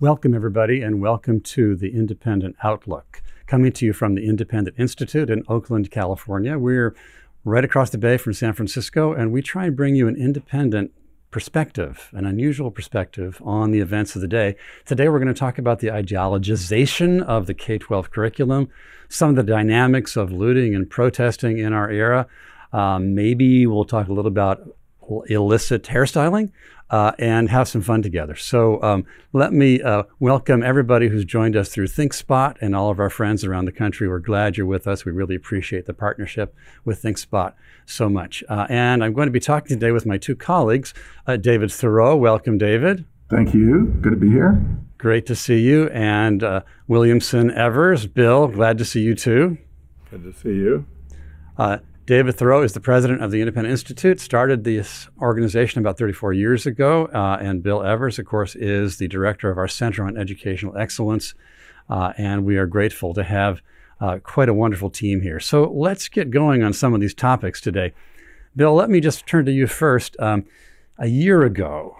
Welcome, everybody, and welcome to the Independent Outlook. Coming to you from the Independent Institute in Oakland, California. We're right across the bay from San Francisco, and we try and bring you an independent perspective, an unusual perspective on the events of the day. Today, we're going to talk about the ideologization of the K 12 curriculum, some of the dynamics of looting and protesting in our era. Um, maybe we'll talk a little about illicit hairstyling uh, and have some fun together. So um, let me uh, welcome everybody who's joined us through ThinkSpot and all of our friends around the country. We're glad you're with us. We really appreciate the partnership with ThinkSpot so much. Uh, and I'm going to be talking today with my two colleagues, uh, David Theroux. Welcome, David. Thank you. Good to be here. Great to see you. And uh, Williamson Evers. Bill, glad to see you too. Good to see you. Uh, David Theroux is the president of the Independent Institute, started this organization about 34 years ago. Uh, and Bill Evers, of course, is the director of our Center on Educational Excellence. Uh, and we are grateful to have uh, quite a wonderful team here. So let's get going on some of these topics today. Bill, let me just turn to you first. Um, a year ago,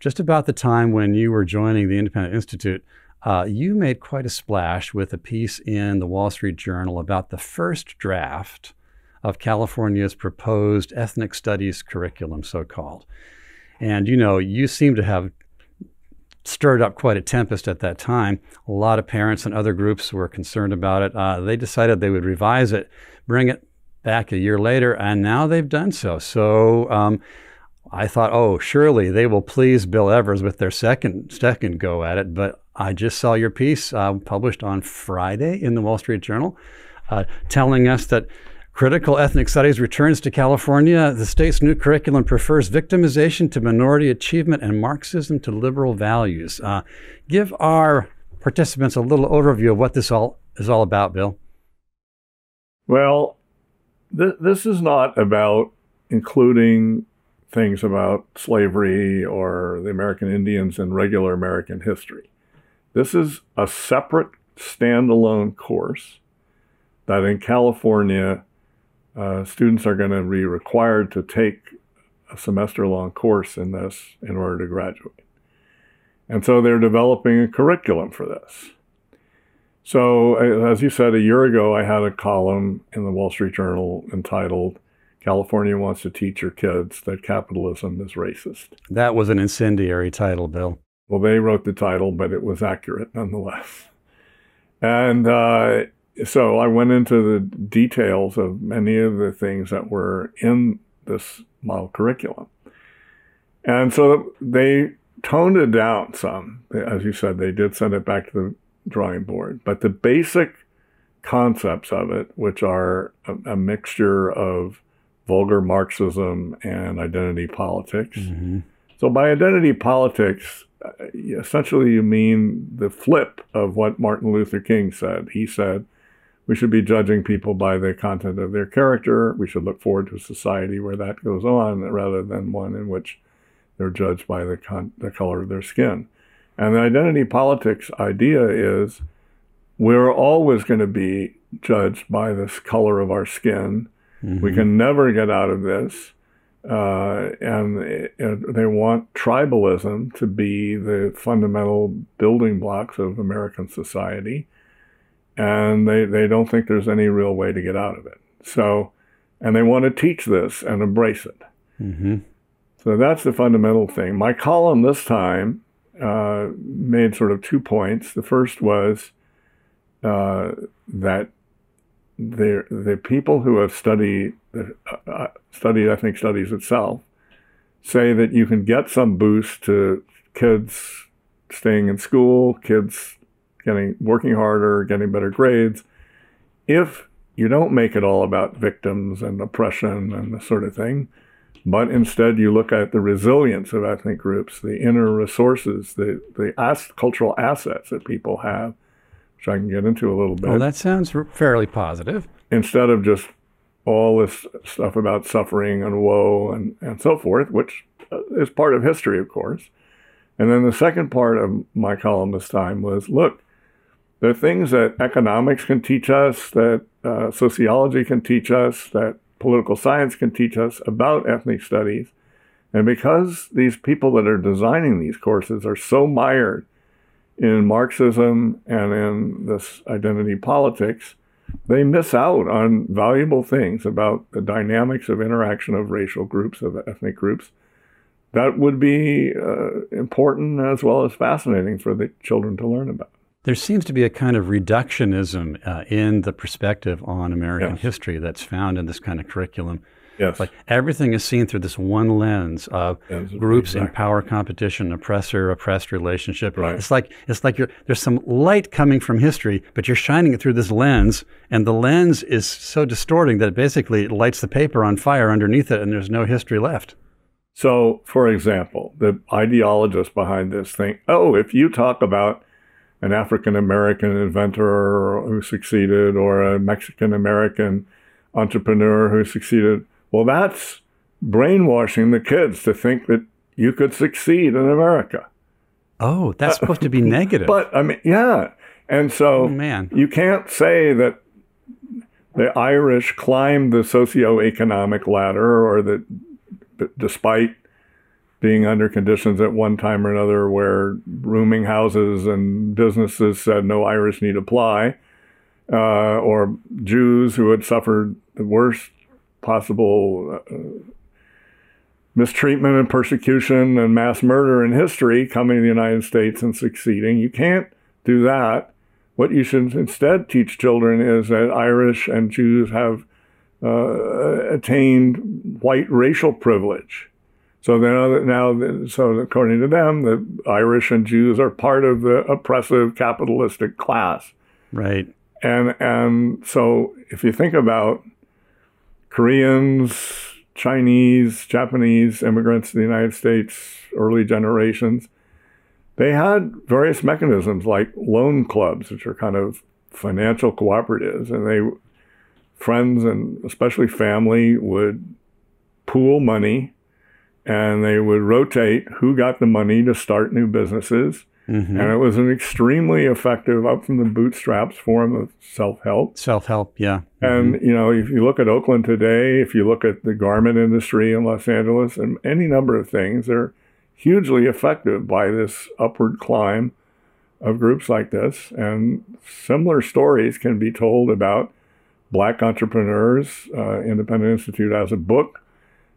just about the time when you were joining the Independent Institute, uh, you made quite a splash with a piece in the Wall Street Journal about the first draft of California's proposed ethnic studies curriculum, so called. And you know, you seem to have stirred up quite a tempest at that time. A lot of parents and other groups were concerned about it. Uh, they decided they would revise it, bring it back a year later, and now they've done so. So um, I thought, oh, surely they will please Bill Evers with their second second go at it. But I just saw your piece uh, published on Friday in the Wall Street Journal, uh, telling us that Critical Ethnic Studies returns to California. The state's new curriculum prefers victimization to minority achievement and Marxism to liberal values. Uh, give our participants a little overview of what this all is all about, Bill. Well, th- this is not about including things about slavery or the American Indians in regular American history. This is a separate standalone course that in California uh, students are going to be required to take a semester long course in this in order to graduate. And so they're developing a curriculum for this. So, as you said, a year ago, I had a column in the Wall Street Journal entitled California Wants to Teach Your Kids That Capitalism is Racist. That was an incendiary title, Bill. Well, they wrote the title, but it was accurate nonetheless. And uh, so I went into the details of many of the things that were in this model curriculum. And so they toned it down some. As you said, they did send it back to the drawing board. But the basic concepts of it, which are a, a mixture of vulgar Marxism and identity politics. Mm-hmm. So by identity politics, uh, essentially you mean the flip of what Martin Luther King said. He said, we should be judging people by the content of their character. We should look forward to a society where that goes on rather than one in which they're judged by the, con- the color of their skin. And the identity politics idea is we're always going to be judged by this color of our skin. Mm-hmm. We can never get out of this. Uh, and, and they want tribalism to be the fundamental building blocks of American society and they, they don't think there's any real way to get out of it. So, and they want to teach this and embrace it. Mm-hmm. So that's the fundamental thing. My column this time uh, made sort of two points. The first was uh, that the the people who have studied uh, uh, studied ethnic studies itself say that you can get some boost to kids staying in school, kids getting working harder, getting better grades. If you don't make it all about victims and oppression and the sort of thing, but instead you look at the resilience of ethnic groups, the inner resources, the the as- cultural assets that people have, which I can get into a little bit. Well, that sounds fairly positive. Instead of just all this stuff about suffering and woe and, and so forth, which uh, is part of history, of course. And then the second part of my column this time was look, there are things that economics can teach us, that uh, sociology can teach us, that political science can teach us about ethnic studies. And because these people that are designing these courses are so mired in Marxism and in this identity politics, they miss out on valuable things about the dynamics of interaction of racial groups, of ethnic groups. That would be uh, important as well as fascinating for the children to learn about. There seems to be a kind of reductionism uh, in the perspective on American Yes. history that's found in this kind of curriculum. Yes. Like everything is seen through this one lens of Yes, groups in power competition, oppressor oppressed relationship. Right. It's like it's like you're, there's some light coming from history, but you're shining it through this lens, and the lens is so distorting that it basically it lights the paper on fire underneath it, and there's no history left. So, for example, the ideologists behind this think, oh, if you talk about an African American inventor who succeeded or a Mexican American entrepreneur who succeeded, well, that's brainwashing the kids to think that you could succeed in America. Oh, that's supposed to be negative. But I mean, yeah. And so oh man, you can't say that the Irish climbed the socioeconomic ladder or that despite being under conditions at one time or another where rooming houses and businesses said no Irish need apply, uh, or Jews who had suffered the worst possible uh, mistreatment and persecution and mass murder in history coming to the United States and succeeding. You can't do that. What you should instead teach children is that Irish and Jews have uh, attained white racial privilege. So uh, now, now, so according to them, the Irish and Jews are part of the oppressive capitalistic class. right? And and so if you think about Koreans, Chinese, Japanese immigrants to the United States, early generations, they had various mechanisms like loan clubs, which are kind of financial cooperatives, and they friends and especially family would pool money and they would rotate who got the money to start new businesses. hmm And it was an extremely effective, up from the bootstraps form of self help. Self help, yeah. And, you know, if you look at Oakland today, if you look at the garment industry in Los Angeles and any number of things, they're hugely effective by this upward climb of groups like this. And similar stories can be told about black entrepreneurs. Uh, Independent Institute has a book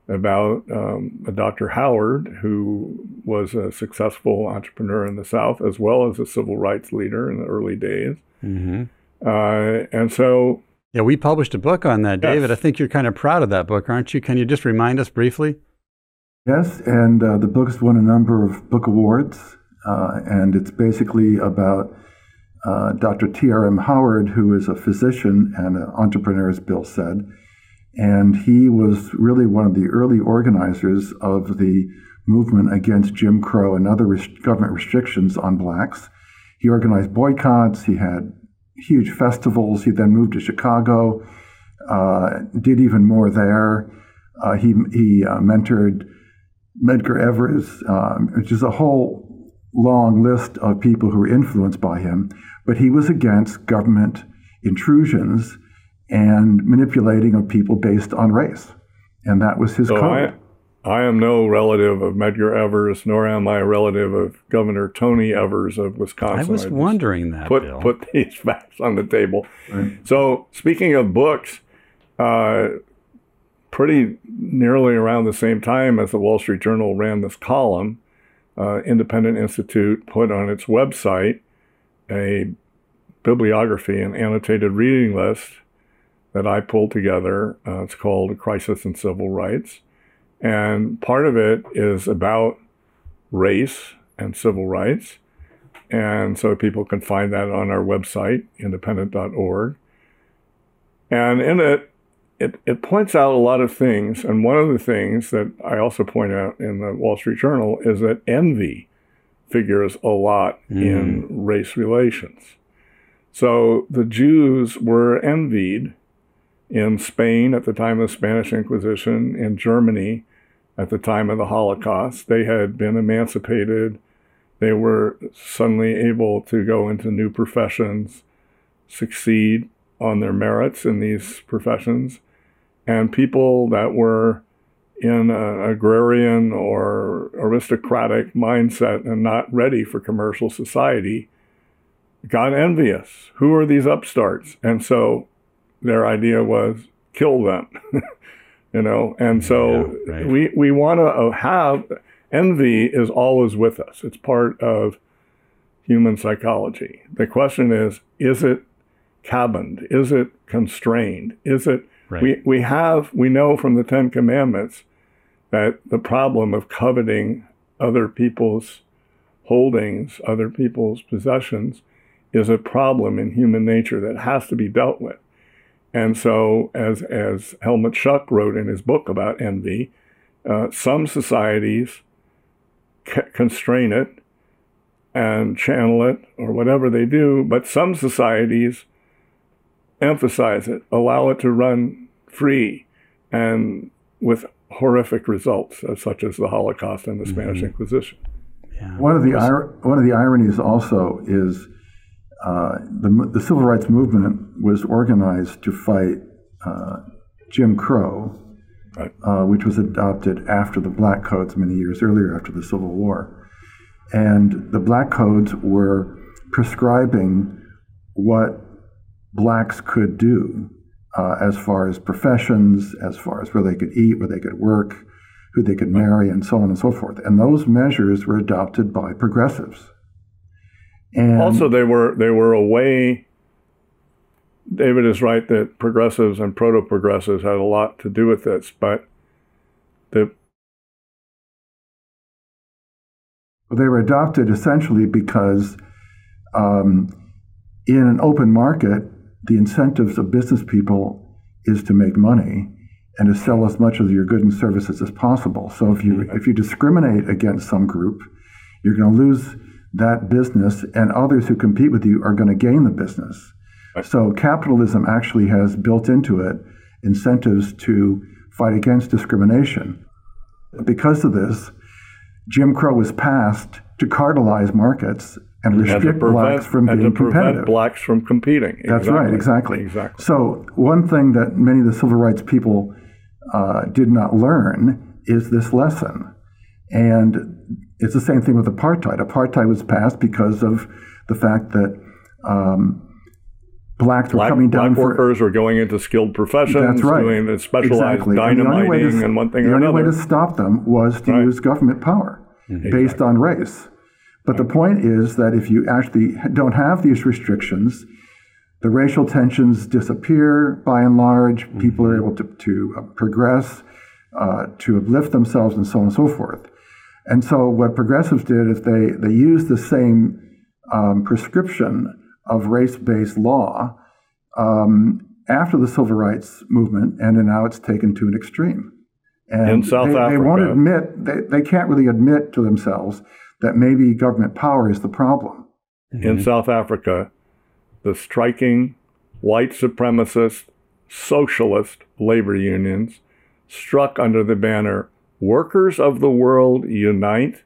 about um, a Dr. Howard, who was a successful entrepreneur in the South, as well as a civil rights leader in the early days. hmm Uh, and so Yeah, we published a book on that, Yes. David. I think you're kind of proud of that book, aren't you? Can you just remind us briefly? Yes, and uh, the book's won a number of book awards, uh, and it's basically about uh, Dr. T.R.M. Howard, who is a physician and an entrepreneur, as Bill said. And he was really one of the early organizers of the movement against Jim Crow and other res- government restrictions on blacks. He organized boycotts, he had huge festivals. He then moved to Chicago, uh, did even more there. Uh, he he uh, mentored Medgar Evers, um, which is a whole long list of people who were influenced by him. But he was against government intrusions and manipulating of people based on race, and that was his So code. I, I am no relative of Medgar Evers, nor am I a relative of Governor Tony Evers of Wisconsin. I was just wondering that, Put Bill. put these facts on the table. Right. So speaking of books, uh, pretty nearly around the same time as the Wall Street Journal ran this column, uh, Independent Institute put on its website a bibliography, and annotated reading list that I pulled together. Uh, it's called A Crisis in Civil Rights. And part of it is about race and civil rights. And so people can find that on our website, independent.org. And in it, it, it points out a lot of things. And one of the things that I also point out in the Wall Street Journal is that envy figures a lot in race relations. So the Jews were envied in Spain at the time of the Spanish Inquisition, in Germany at the time of the Holocaust. They had been emancipated. They were suddenly able to go into new professions, succeed on their merits in these professions. And people that were in an agrarian or aristocratic mindset and not ready for commercial society got envious. Who are these upstarts? And so their idea was kill them. you know, and so yeah, right. we we want to uh, have envy is always with us. It's part of human psychology. The question is, is it cabined? Is it constrained? Is it right. we, we have we know from the Ten Commandments that the problem of coveting other people's holdings, other people's possessions, is a problem in human nature that has to be dealt with. And so, as, as Helmut Schoeck wrote in his book about envy, uh, some societies c- constrain it and channel it or whatever they do, but some societies emphasize it, allow it to run free and with horrific results, uh, such as the Holocaust and the Spanish mm-hmm. Inquisition. Yeah. One of the ir- one of the ironies also is uh, the the civil rights movement was organized to fight uh, Jim Crow, right. Uh, which was adopted after the Black Codes many years earlier, after the Civil War, and the Black Codes were prescribing what blacks could do uh, as far as professions, as far as where they could eat, where they could work, who they could marry, and so on and so forth. And those measures were adopted by progressives. And also, they were they were a way. David is right that progressives and proto progressives had a lot to do with this, but the they were adopted essentially because um, in an open market, the incentives of business people is to make money and to sell as much of your goods and services as possible. So if you if you discriminate against some group, you're going to lose that business, and others who compete with you are going to gain the business. Right. So capitalism actually has built into it incentives to fight against discrimination. Because of this, Jim Crow was passed to cartelize markets and restrict prevent, blacks from being competitive. blacks from competing. That's right, exactly. Exactly. So one thing that many of the civil rights people uh, did not learn is this lesson, and it's the same thing with apartheid. Apartheid was passed because of the fact that. Um, blacks were coming down. Black workers were going into skilled professions, that's right. doing specialized exactly. dynamiting and, to, and, one thing the or another. The only way to stop them was to right. use government power mm-hmm. based on race. But the point is that if you actually don't have these restrictions, the racial tensions disappear by and large. Mm-hmm. People are able to, to uh, progress, uh, to uplift themselves, and so on and so forth. And so, what progressives did is they, they used the same um, prescription of race based law um, after the civil rights movement, and now it's taken to an extreme. And in South they, Africa, they won't admit, they, they can't really admit to themselves that maybe government power is the problem. Mm-hmm. In South Africa, the striking white supremacist socialist labor unions struck under the banner Workers of the World Unite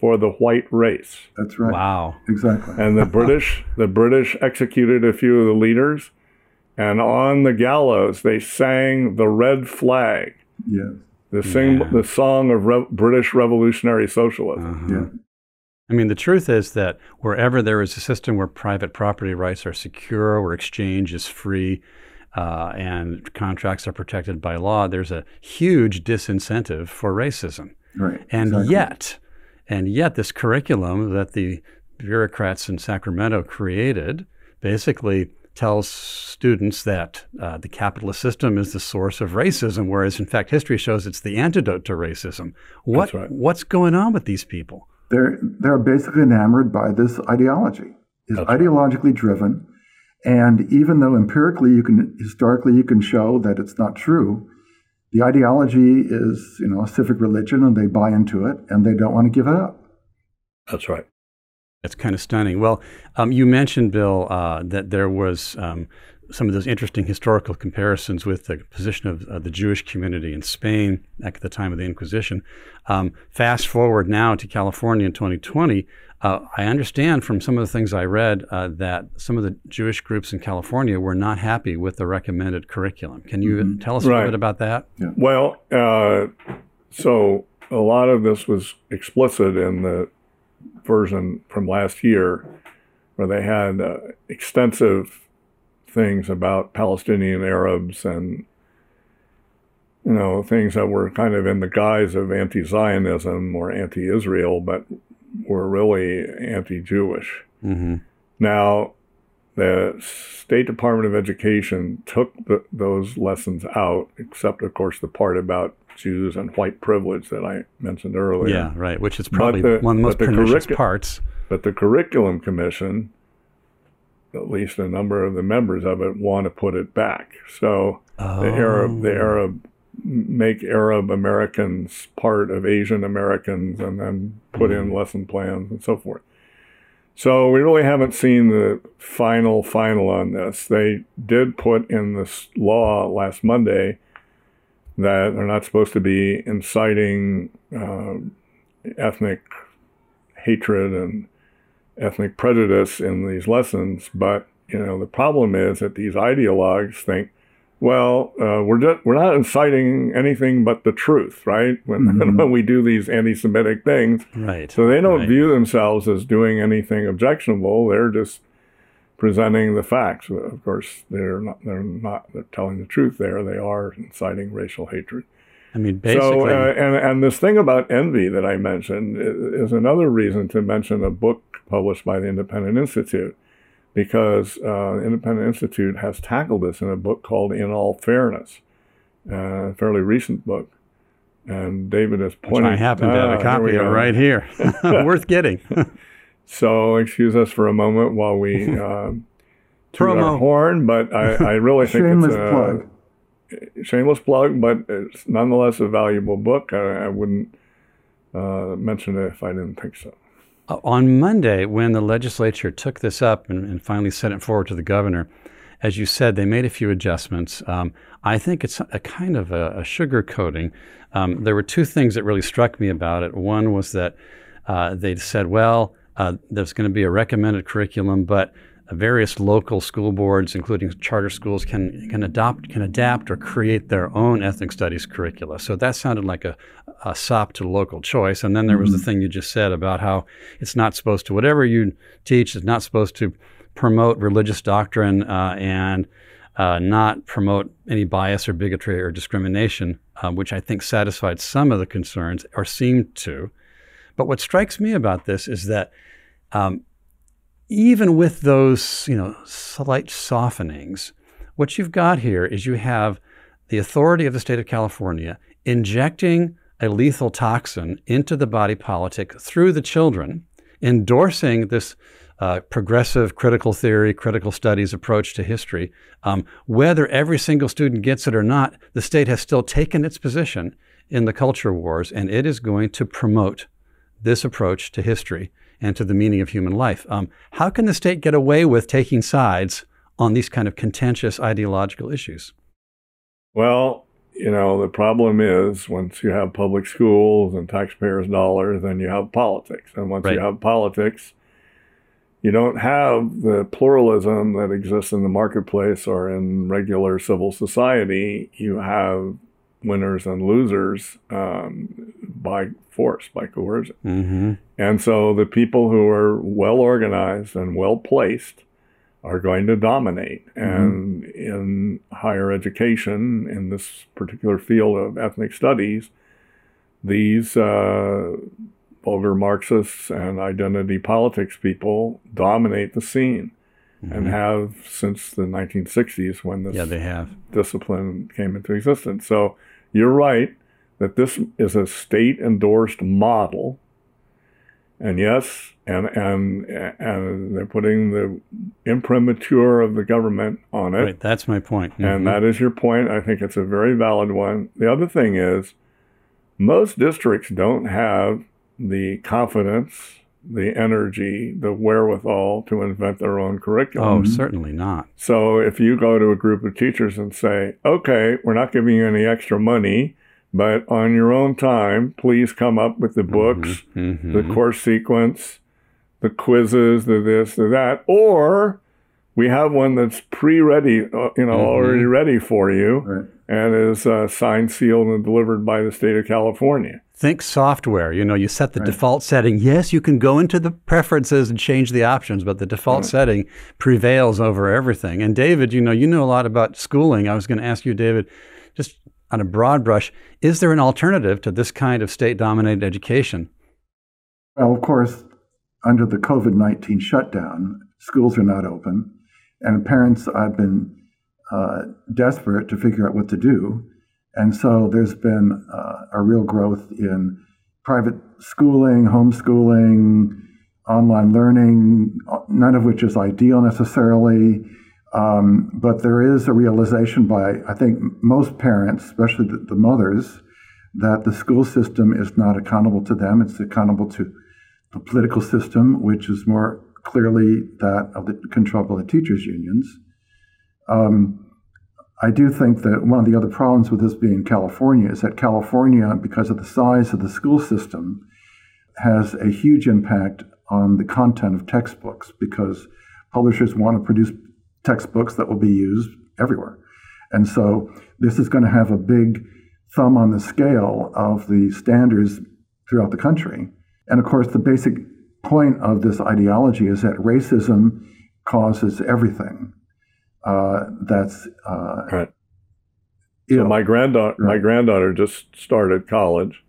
for the White Race. That's right. Wow. Exactly. And the British the British executed a few of the leaders and on the gallows they sang the red flag. Yes the sing, yeah. the song of Re- British revolutionary socialism. Uh-huh. Yeah. I mean, the truth is that wherever there is a system where private property rights are secure, where exchange is free, uh, and contracts are protected by law, there's a huge disincentive for racism. Right. And exactly. yet, and yet, this curriculum that the bureaucrats in Sacramento created basically tells students that uh, the capitalist system is the source of racism, whereas in fact history shows it's the antidote to racism. What right. what's going on with these people? They're they're basically enamored by this ideology. It's That's ideologically right. driven, and even though empirically you can historically you can show that it's not true, the ideology is you know a civic religion, and they buy into it, and they don't want to give it up. That's right. It's kind of stunning. Well, um, you mentioned, Bill, uh, that there was um, some of those interesting historical comparisons with the position of uh, the Jewish community in Spain at the time of the Inquisition. Um, fast forward now to California in 2020. Uh, I understand from some of the things I read uh, that some of the Jewish groups in California were not happy with the recommended curriculum. Can you mm-hmm. tell us right. a little bit about that? Yeah. Well, uh, so a lot of this was explicit in the version from last year, where they had uh, extensive things about Palestinian Arabs and you know things that were kind of in the guise of anti-Zionism or anti-Israel, but were really anti-Jewish. Mm-hmm. Now, the State Department of Education took the, those lessons out, except of course the part about Jews and white privilege that I mentioned earlier. Yeah, right. Which is probably the, one of the most pernicious curricu- parts. But the Curriculum Commission at least a number of the members of it want to put it back. So oh. the Arab, the Arab, make Arab Americans part of Asian Americans, and then put mm. in lesson plans and so forth. So we really haven't seen the final final on this. They did put in this law last Monday that they're not supposed to be inciting uh, ethnic hatred and ethnic prejudice in these lessons. But you know, the problem is that these ideologues think, well, uh, we're just, we're not inciting anything but the truth, right? When, mm-hmm. when we do these anti-Semitic things, right? So they don't right. view themselves as doing anything objectionable. They're just presenting the facts. Of course, they're not. They're not. They're telling the truth. There, they are inciting racial hatred. I mean, basically. So, uh, and, and this thing about envy that I mentioned is another reason to mention a book published by the Independent Institute, because uh, Independent Institute has tackled this in a book called In All Fairness, uh, a fairly recent book. And David is pointing. Which I happen to have a ah, copy of right here. Worth getting. so excuse us for a moment while we uh, toot our horn, but I, I really think it's a, plug shameless plug, but it's nonetheless a valuable book. I, I wouldn't uh, mention it if I didn't think so. Uh, on Monday, when the legislature took this up and, and, finally sent it forward to the governor, as you said, they made a few adjustments. Um, I think it's a kind of a, a sugar coating. Um, there were two things that really struck me about it. One was that uh, they said, well, uh, there's going to be a recommended curriculum, but various local school boards, including charter schools, can can adopt, can adapt, or create their own ethnic studies curricula. So that sounded like a, a sop to local choice. And then there was mm-hmm. the thing you just said about how it's not supposed to whatever you teach is not supposed to promote religious doctrine uh, and uh, not promote any bias or bigotry or discrimination, uh, which I think satisfied some of the concerns or seemed to. But what strikes me about this is that um, even with those, you know, slight softenings, what you've got here is you have the authority of the state of California injecting a lethal toxin into the body politic through the children, endorsing this uh, progressive critical theory, critical studies approach to history. Um, whether every single student gets it or not, the state has still taken its position in the culture wars, and it is going to promote this approach to history and to the meaning of human life. Um, how can the state get away with taking sides on these kind of contentious ideological issues? Well, you know, the problem is once you have public schools and taxpayers' dollars, then you have politics. And once right. you have politics, you don't have the pluralism that exists in the marketplace or in regular civil society. You have winners and losers um, by force, by coercion. Mm-hmm. And so the people who are well organized and well placed are going to dominate. Mm-hmm. And in higher education, in this particular field of ethnic studies, these uh, vulgar Marxists and identity politics people dominate the scene. Mm-hmm. And have since the 1960s when this yeah, they have. discipline came into existence. So you're right that this is a state endorsed model. And yes, and, and, and they're putting the imprimatur of the government on it. Right, that's my point. Mm-hmm. And that is your point. I think it's a very valid one. The other thing is, most districts don't have the confidence the energy, the wherewithal to invent their own curriculum. Oh, certainly not. So if you go to a group of teachers and say, okay, we're not giving you any extra money, but on your own time, please come up with the books, Mhm. the course sequence, the quizzes, the this, the that, or we have one that's pre-ready, uh, you know, already ready for you, Right. And is uh, signed, sealed, and delivered by the state of California. Think software. You know, you set the default setting. Yes, you can go into the preferences and change the options, but the default setting prevails over everything. And David, you know, you know a lot about schooling. I was going to ask you, David, just on a broad brush, is there an alternative to this kind of state dominated education? Well, of course, under the COVID 19 shutdown, schools are not open, and parents I've been uh, desperate to figure out what to do. And so there's been uh, a real growth in private schooling, homeschooling, online learning, none of which is ideal necessarily. Um, but there is a realization by, I think, most parents, especially the, the mothers, that the school system is not accountable to them. It's accountable to the political system, which is more clearly that of the control of the teachers' unions. Um, I do think that one of the other problems with this being California is that California, because of the size of the school system, has a huge impact on the content of textbooks because publishers want to produce textbooks that will be used everywhere. And so this is going to have a big thumb on the scale of the standards throughout the country. And of course, the basic point of this ideology is that racism causes everything uh, that's uh, Right. So ill. my granddaughter, my granddaughter just started college,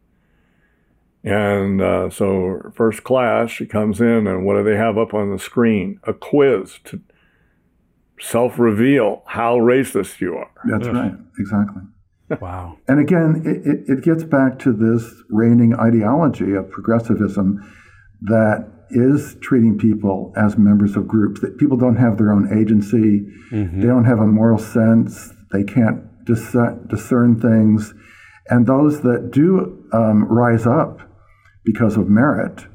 and uh, so first class, she comes in, and what do they have up on the screen? A quiz to self-reveal how racist you are. That's right, exactly. Wow. And again, it, it, it gets back to this reigning ideology of progressivism that is treating people as members of groups, that people don't have their own agency, they don't have a moral sense, they can't discern, discern things. And those that do um, rise up because of merit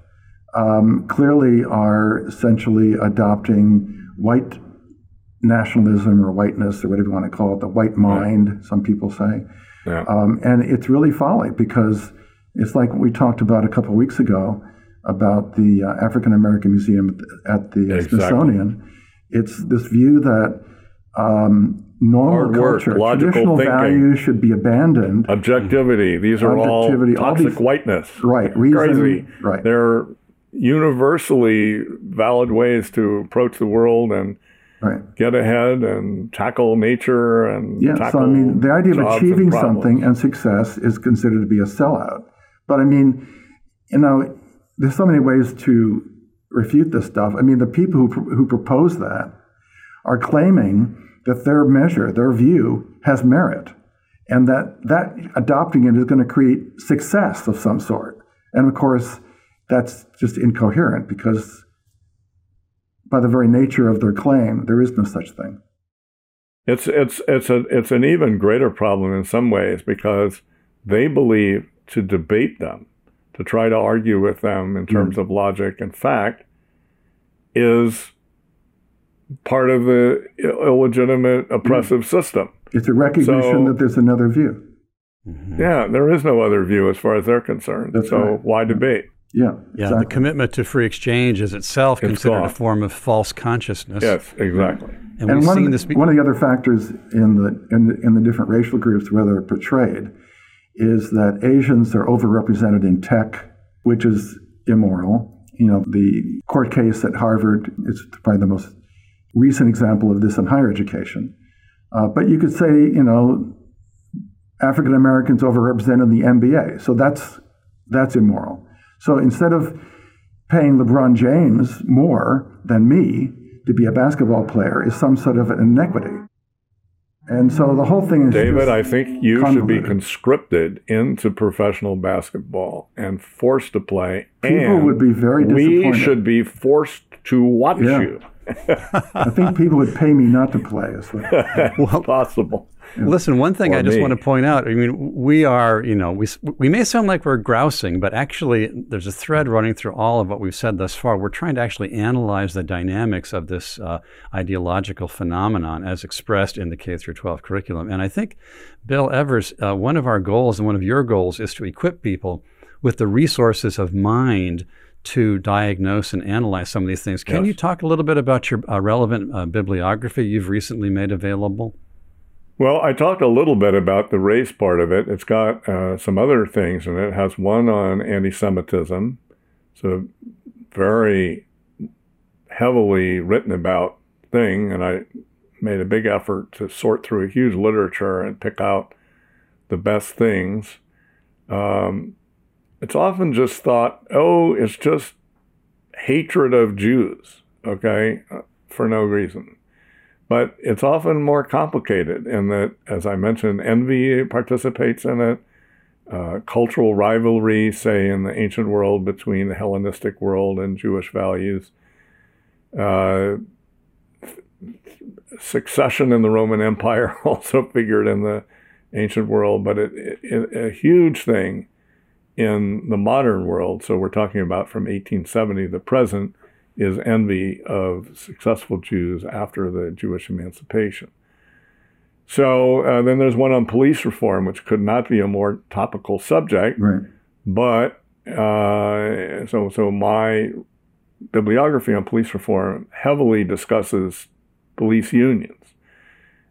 um, clearly are essentially adopting white nationalism or whiteness or whatever you want to call it, the white mind, some people say. Yeah. Um, and it's really folly because it's like we talked about a couple of weeks ago about the uh, African American Museum at the uh, Exactly. Smithsonian. It's this view that um, normal work, culture, traditional thinking. values should be abandoned. Objectivity. These are Objectivity, all all toxic these- whiteness. right, reason, Crazy. right. They're universally valid ways to approach the world and Right. get ahead and tackle nature and Yeah, tackle so I mean, the idea of jobs and achieving something and success is considered to be a sellout. But I mean, you know, there's so many ways to refute this stuff. I mean, the people who, who propose that are claiming that their measure, their view, has merit, and that that adopting it is going to create success of some sort. And of course, that's just incoherent because, by the very nature of their claim, there is no such thing. It's it's it's a it's an even greater problem in some ways because they believe to debate them, to try to argue with them in hmm. terms of logic and fact, is part of the illegitimate hmm. oppressive system. It's a recognition So- that there's another view. Mm-hmm. Yeah, there is no other view as far as they're concerned. That's so right. why debate? Yeah, Yeah, exactly. the commitment to free exchange is itself It's considered a form of false consciousness. Yes, exactly. And, and we've one, seen of this. the, Be- one of the other factors in the, in the in the different racial groups where they're portrayed is that Asians are overrepresented in tech, which is immoral. You know, the court case at Harvard is probably the most recent example of this in higher education. Uh, but you could say, you know, African Americans overrepresented in the NBA, so that's that's immoral. So instead of paying LeBron James more than me to be a basketball player is some sort of an inequity. And so the whole thing is David, I think you should be conscripted into professional basketball and forced to play. People would be very disappointed. We should be forced to watch Yeah. you. I think people would pay me not to play. Is what, Well, possible. Listen, one thing Or I just me. want to point out. I mean, we are, you know, we we may sound like we're grousing, but actually, there's a thread running through all of what we've said thus far. We're trying to actually analyze the dynamics of this uh, ideological phenomenon as expressed in the K through 12 curriculum. And I think, Bill Evers, uh, one of our goals and one of your goals is to equip people with the resources of mind to diagnose and analyze some of these things. Can Yes. you talk a little bit about your uh, relevant uh, bibliography you've recently made available? Well, I talked a little bit about the race part of it. It's got uh, some other things in it. It has one on anti Semitism. It's a very heavily written about thing, and I made a big effort to sort through a huge literature and pick out the best things. Um, it's often just thought, oh, it's just hatred of Jews, okay, uh, for no reason. But it's often more complicated in that, as I mentioned, envy participates in it, uh, cultural rivalry, say, in the ancient world between the Hellenistic world and Jewish values, uh, succession in the Roman Empire also figured in the ancient world, but it, it, a huge thing in the modern world. So we're talking about from 1870 to the present is envy of successful Jews after the Jewish emancipation. So uh, then there's one on police reform, which could not be a more topical subject. Right. But uh, so so my bibliography on police reform heavily discusses police unions.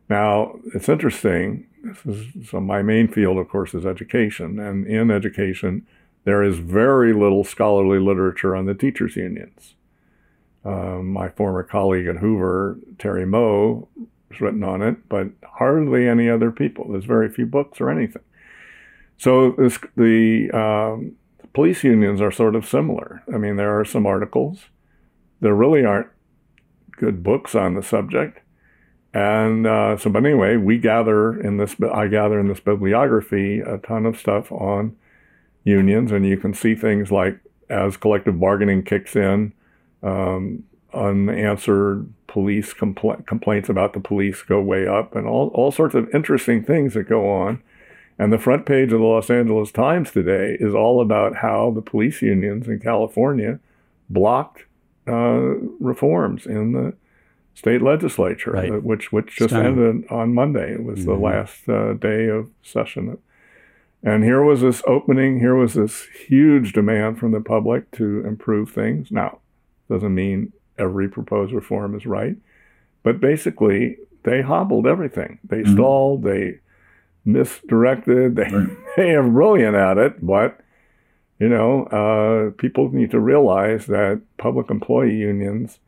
Now it's interesting. This is, so my main field, of course, is education, and in education, there is very little scholarly literature on the teachers' unions. Um, my former colleague at Hoover, Terry Moe, has written on it, but hardly any other people. There's very few books or anything. So this, the um, police unions are sort of similar. I mean, there are some articles. There really aren't good books on the subject. And uh, so, but anyway, we gather in this, I gather in this bibliography a ton of stuff on unions, and you can see things like as collective bargaining kicks in, um, unanswered police compl- complaints about the police go way up, and all, all sorts of interesting things that go on. And the front page of the Los Angeles Times today is all about how the police unions in California blocked uh, reforms in the state legislature, Right. uh, which which just Stunning. ended on Monday. It was the Mhm. last uh, day of session. And here was this opening. Here was this huge demand from the public to improve things. Now, doesn't mean every proposed reform is right, but basically they hobbled everything. They Mhm. stalled. They misdirected. They Right. they are brilliant at it, but you know, uh, people need to realize that public employee unions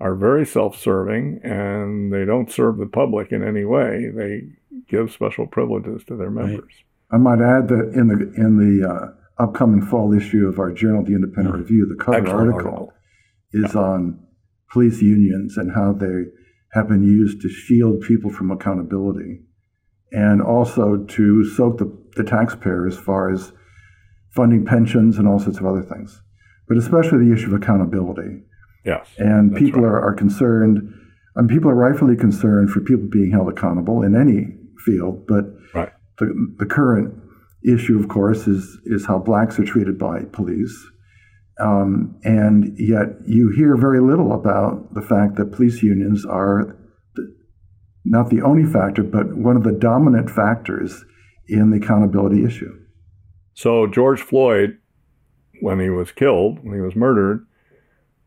are very self-serving and they don't serve the public in any way. They give special privileges to their members. I might add that in the in the uh, upcoming fall issue of our journal, The Independent Review, the cover article, article. Is on police unions and how they have been used to shield people from accountability, and also to soak the, the taxpayer as far as funding pensions and all sorts of other things, but especially the issue of accountability. Yes. And people right. are, are concerned, and people are rightfully concerned for people being held accountable in any field, but Right. the, the current issue, of course, is, is how blacks are treated by police. Um, and yet you hear very little about the fact that police unions are not the only factor, but one of the dominant factors in the accountability issue. So George Floyd, when he was killed, when he was murdered,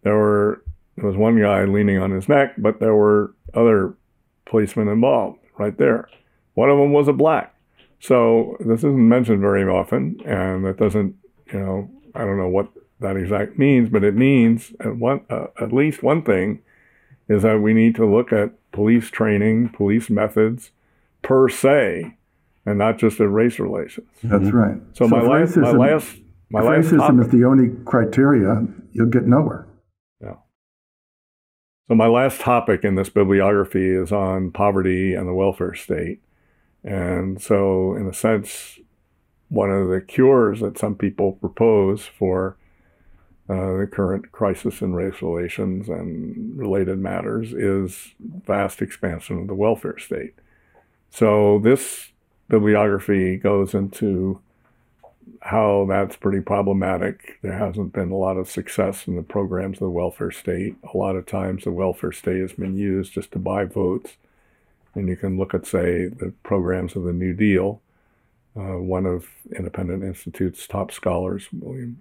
there were there was one guy leaning on his neck, but there were other policemen involved right there. One of them was a black. So this isn't mentioned very often, and that doesn't, you know, I don't know what that exact means, but it means at one uh, at least one thing is that we need to look at police training, police methods per se, and not just at race relations. That's right. So, my if last, my racism- last, my if last racism topic. is the only criteria, you'll get nowhere. So my last topic in this bibliography is on poverty and the welfare state, and so in a sense, one of the cures that some people propose for uh, the current crisis in race relations and related matters is vast expansion of the welfare state. So this bibliography goes into how that's pretty problematic. There hasn't been a lot of success in the programs of the welfare state. A lot of times the welfare state has been used just to buy votes. And you can look at, say, the programs of the New Deal. Uh, one of Independent Institute's top scholars, William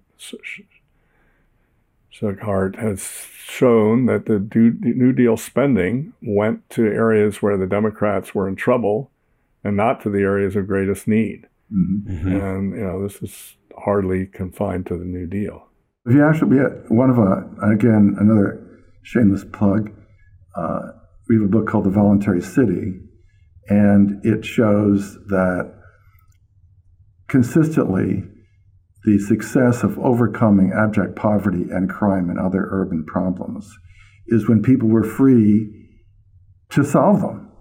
Shughart, has shown that the New Deal spending went to areas where the Democrats were in trouble and not to the areas of greatest need. Mm-hmm. mm-hmm. And, you know, this is hardly confined to the New Deal. If you actually, one of a, again, another shameless plug, uh, we have a book called The Voluntary City, and it shows that consistently the success of overcoming abject poverty and crime and other urban problems is when people were free to solve them.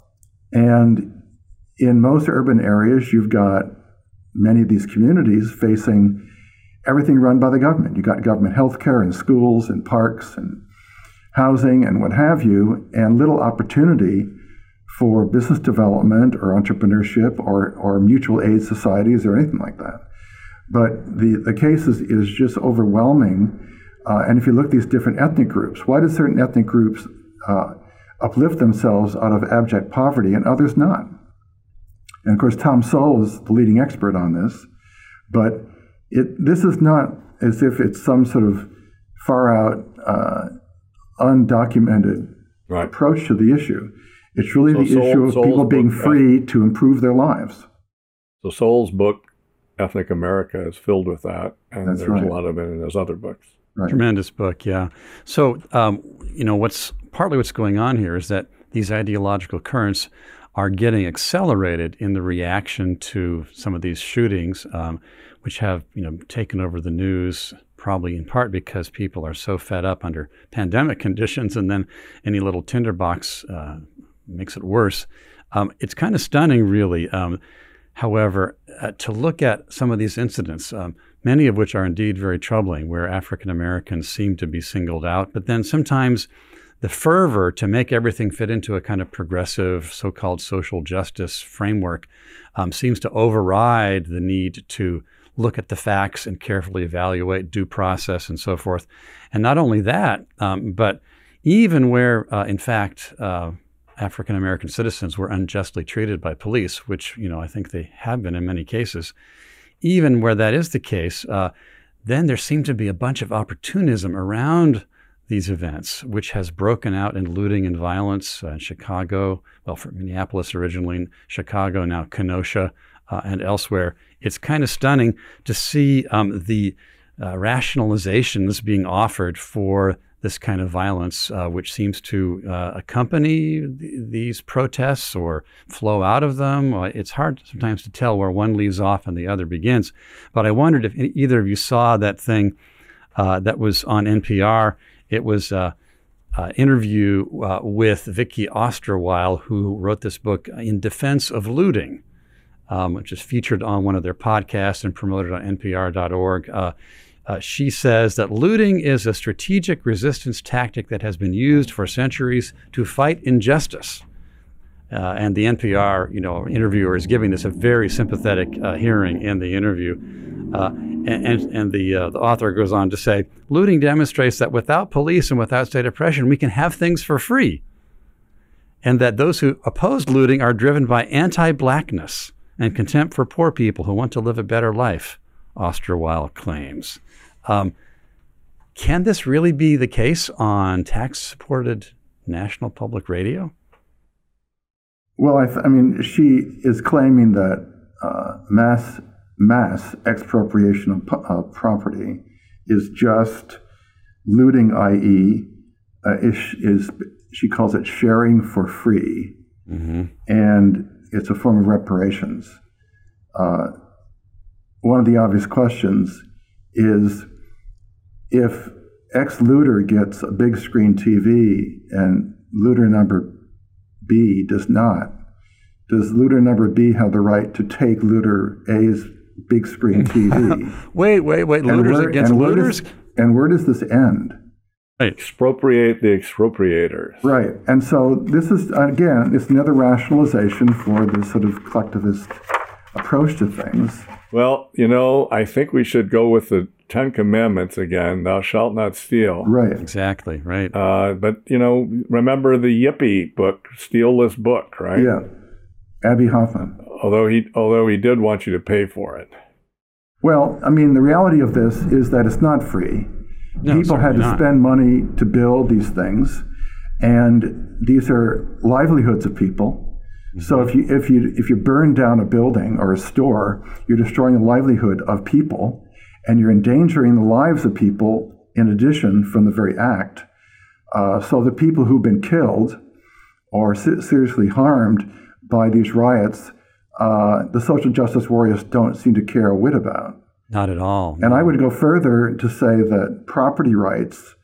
And in most urban areas, you've got many of these communities facing everything run by the government. You've got government health care and schools and parks and housing and what have you, and little opportunity for business development or entrepreneurship or, or mutual aid societies or anything like that. But the, the case is, is just overwhelming. Uh, and if you look at these different ethnic groups, why do certain ethnic groups uh, uplift themselves out of abject poverty and others not? And of course, Tom Sowell is the leading expert on this. But it, this is not as if it's some sort of far out, uh, undocumented right. approach to the issue. It's really so the Soul, issue of Sowell's people being book, free to improve their lives. So Sowell's book, Ethnic America, is filled with that, and That's there's right. a lot of it in his other books. Right. Tremendous book, yeah. So, um, you know, what's partly what's going on here is that these ideological currents are getting accelerated in the reaction to some of these shootings, um, which have you know taken over the news. Probably in part because people are so fed up under pandemic conditions, and then any little tinderbox uh, makes it worse. Um, it's kind of stunning, really. Um, however, uh, to look at some of these incidents, um, many of which are indeed very troubling, where African Americans seem to be singled out, but then sometimes the fervor to make everything fit into a kind of progressive so called social justice framework um, seems to override the need to look at the facts and carefully evaluate due process and so forth. And not only that, um, but even where, uh, in fact, uh, African American citizens were unjustly treated by police, which you know I think they have been in many cases, even where that is the case, uh, then there seemed to be a bunch of opportunism around these events, which has broken out in looting and violence uh, in Chicago, well, from Minneapolis originally, Chicago, now Kenosha, uh, and elsewhere. It's kind of stunning to see um, the uh, rationalizations being offered for this kind of violence, uh, which seems to uh, accompany th- these protests or flow out of them. It's hard sometimes to tell where one leaves off and the other begins. But I wondered if either of you saw that thing uh, that was on NPR it was an interview uh, with Vicky Osterweil, who wrote this book in defense of looting, um, which is featured on one of their podcasts and promoted on npr.org. Uh, she says that looting is a strategic resistance tactic that has been used for centuries to fight injustice. Uh, and the NPR, you know, interviewer is giving this a very sympathetic uh, hearing in the interview. Uh, and, and, and the, uh, the author goes on to say, looting demonstrates that without police and without state oppression, we can have things for free. And that those who oppose looting are driven by anti-blackness and contempt for poor people who want to live a better life, Osterweil claims. Um, can this really be the case on tax-supported national public radio? Well, I, th- I mean, she is claiming that uh, mass mass expropriation of uh, property is just looting, i.e., uh, is, is, she calls it sharing for free, mm-hmm. and it's a form of reparations. Uh, one of the obvious questions is if ex looter gets a big screen TV and looter number B does not. Does looter number B have the right to take looter A's big screen TV? wait, wait, wait. Looters where, against and looters? Does, and where does this end? Right. Expropriate the expropriators. Right. And so this is, again, it's another rationalization for this sort of collectivist approach to things. Well, you know, I think we should go with the Ten Commandments again. Thou shalt not steal. Right. Exactly. Right. Uh, but you know, remember the Yippie book, Steal This Book, right? Yeah. Abbie Hoffman. Although he, although he did want you to pay for it. Well, I mean, the reality of this is that it's not free. No, People had to not. spend money to build these things, and these are livelihoods of people. So if you if you if you burn down a building or a store, you're destroying the livelihood of people, and you're endangering the lives of people in addition from the very act. Uh, so the people who've been killed or se- seriously harmed by these riots, uh, the social justice warriors don't seem to care a whit about. Not at all. And I would go further to say that property rights,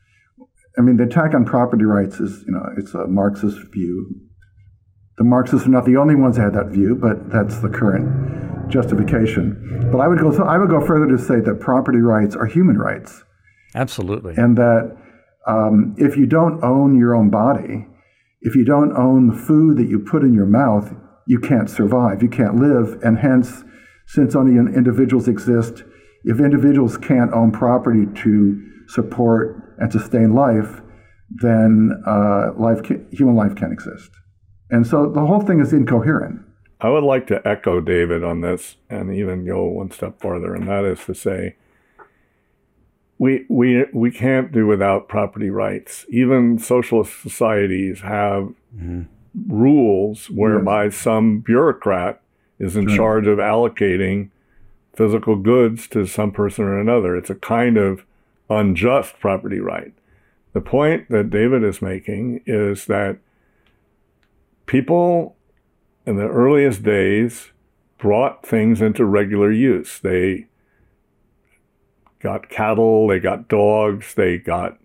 I mean, the attack on property rights is, you know, it's a Marxist view. The Marxists are not the only ones that had that view, but that's the current justification. But I would go, so I would go further to say that property rights are human rights, Absolutely. and that um, if you don't own your own body, if you don't own the food that you put in your mouth, you can't survive, you can't live, and hence, since only individuals exist, if individuals can't own property to support and sustain life, then uh, life ca human life can't exist. And so the whole thing is incoherent. I would like to echo David on this and even go one step farther, and that is to say, we we we can't do without property rights. Even socialist societies have mm-hmm. rules whereby some bureaucrat is in charge of allocating physical goods to some person or another. It's a kind of unjust property right. The point that David is making is that people in the earliest days brought things into regular use. They got cattle, they got dogs, they got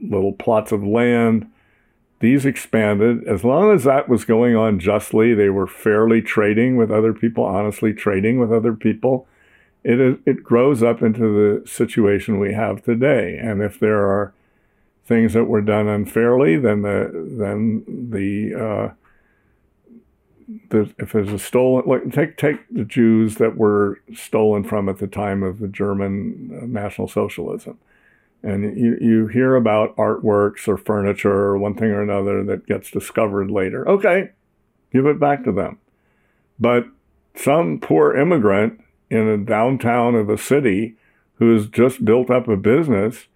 little plots of land. These expanded. As long as that was going on justly, they were fairly trading with other people, honestly trading with other people. It, is, it grows up into the situation we have today. And if there are things that were done unfairly, then the then the uh, if there's a stolen, like take take the Jews that were stolen from at the time of the German uh, National Socialism, and you you hear about artworks or furniture or one thing or another that gets discovered later. Okay, give it back to them, but some poor immigrant in a downtown of a city who's just built up a business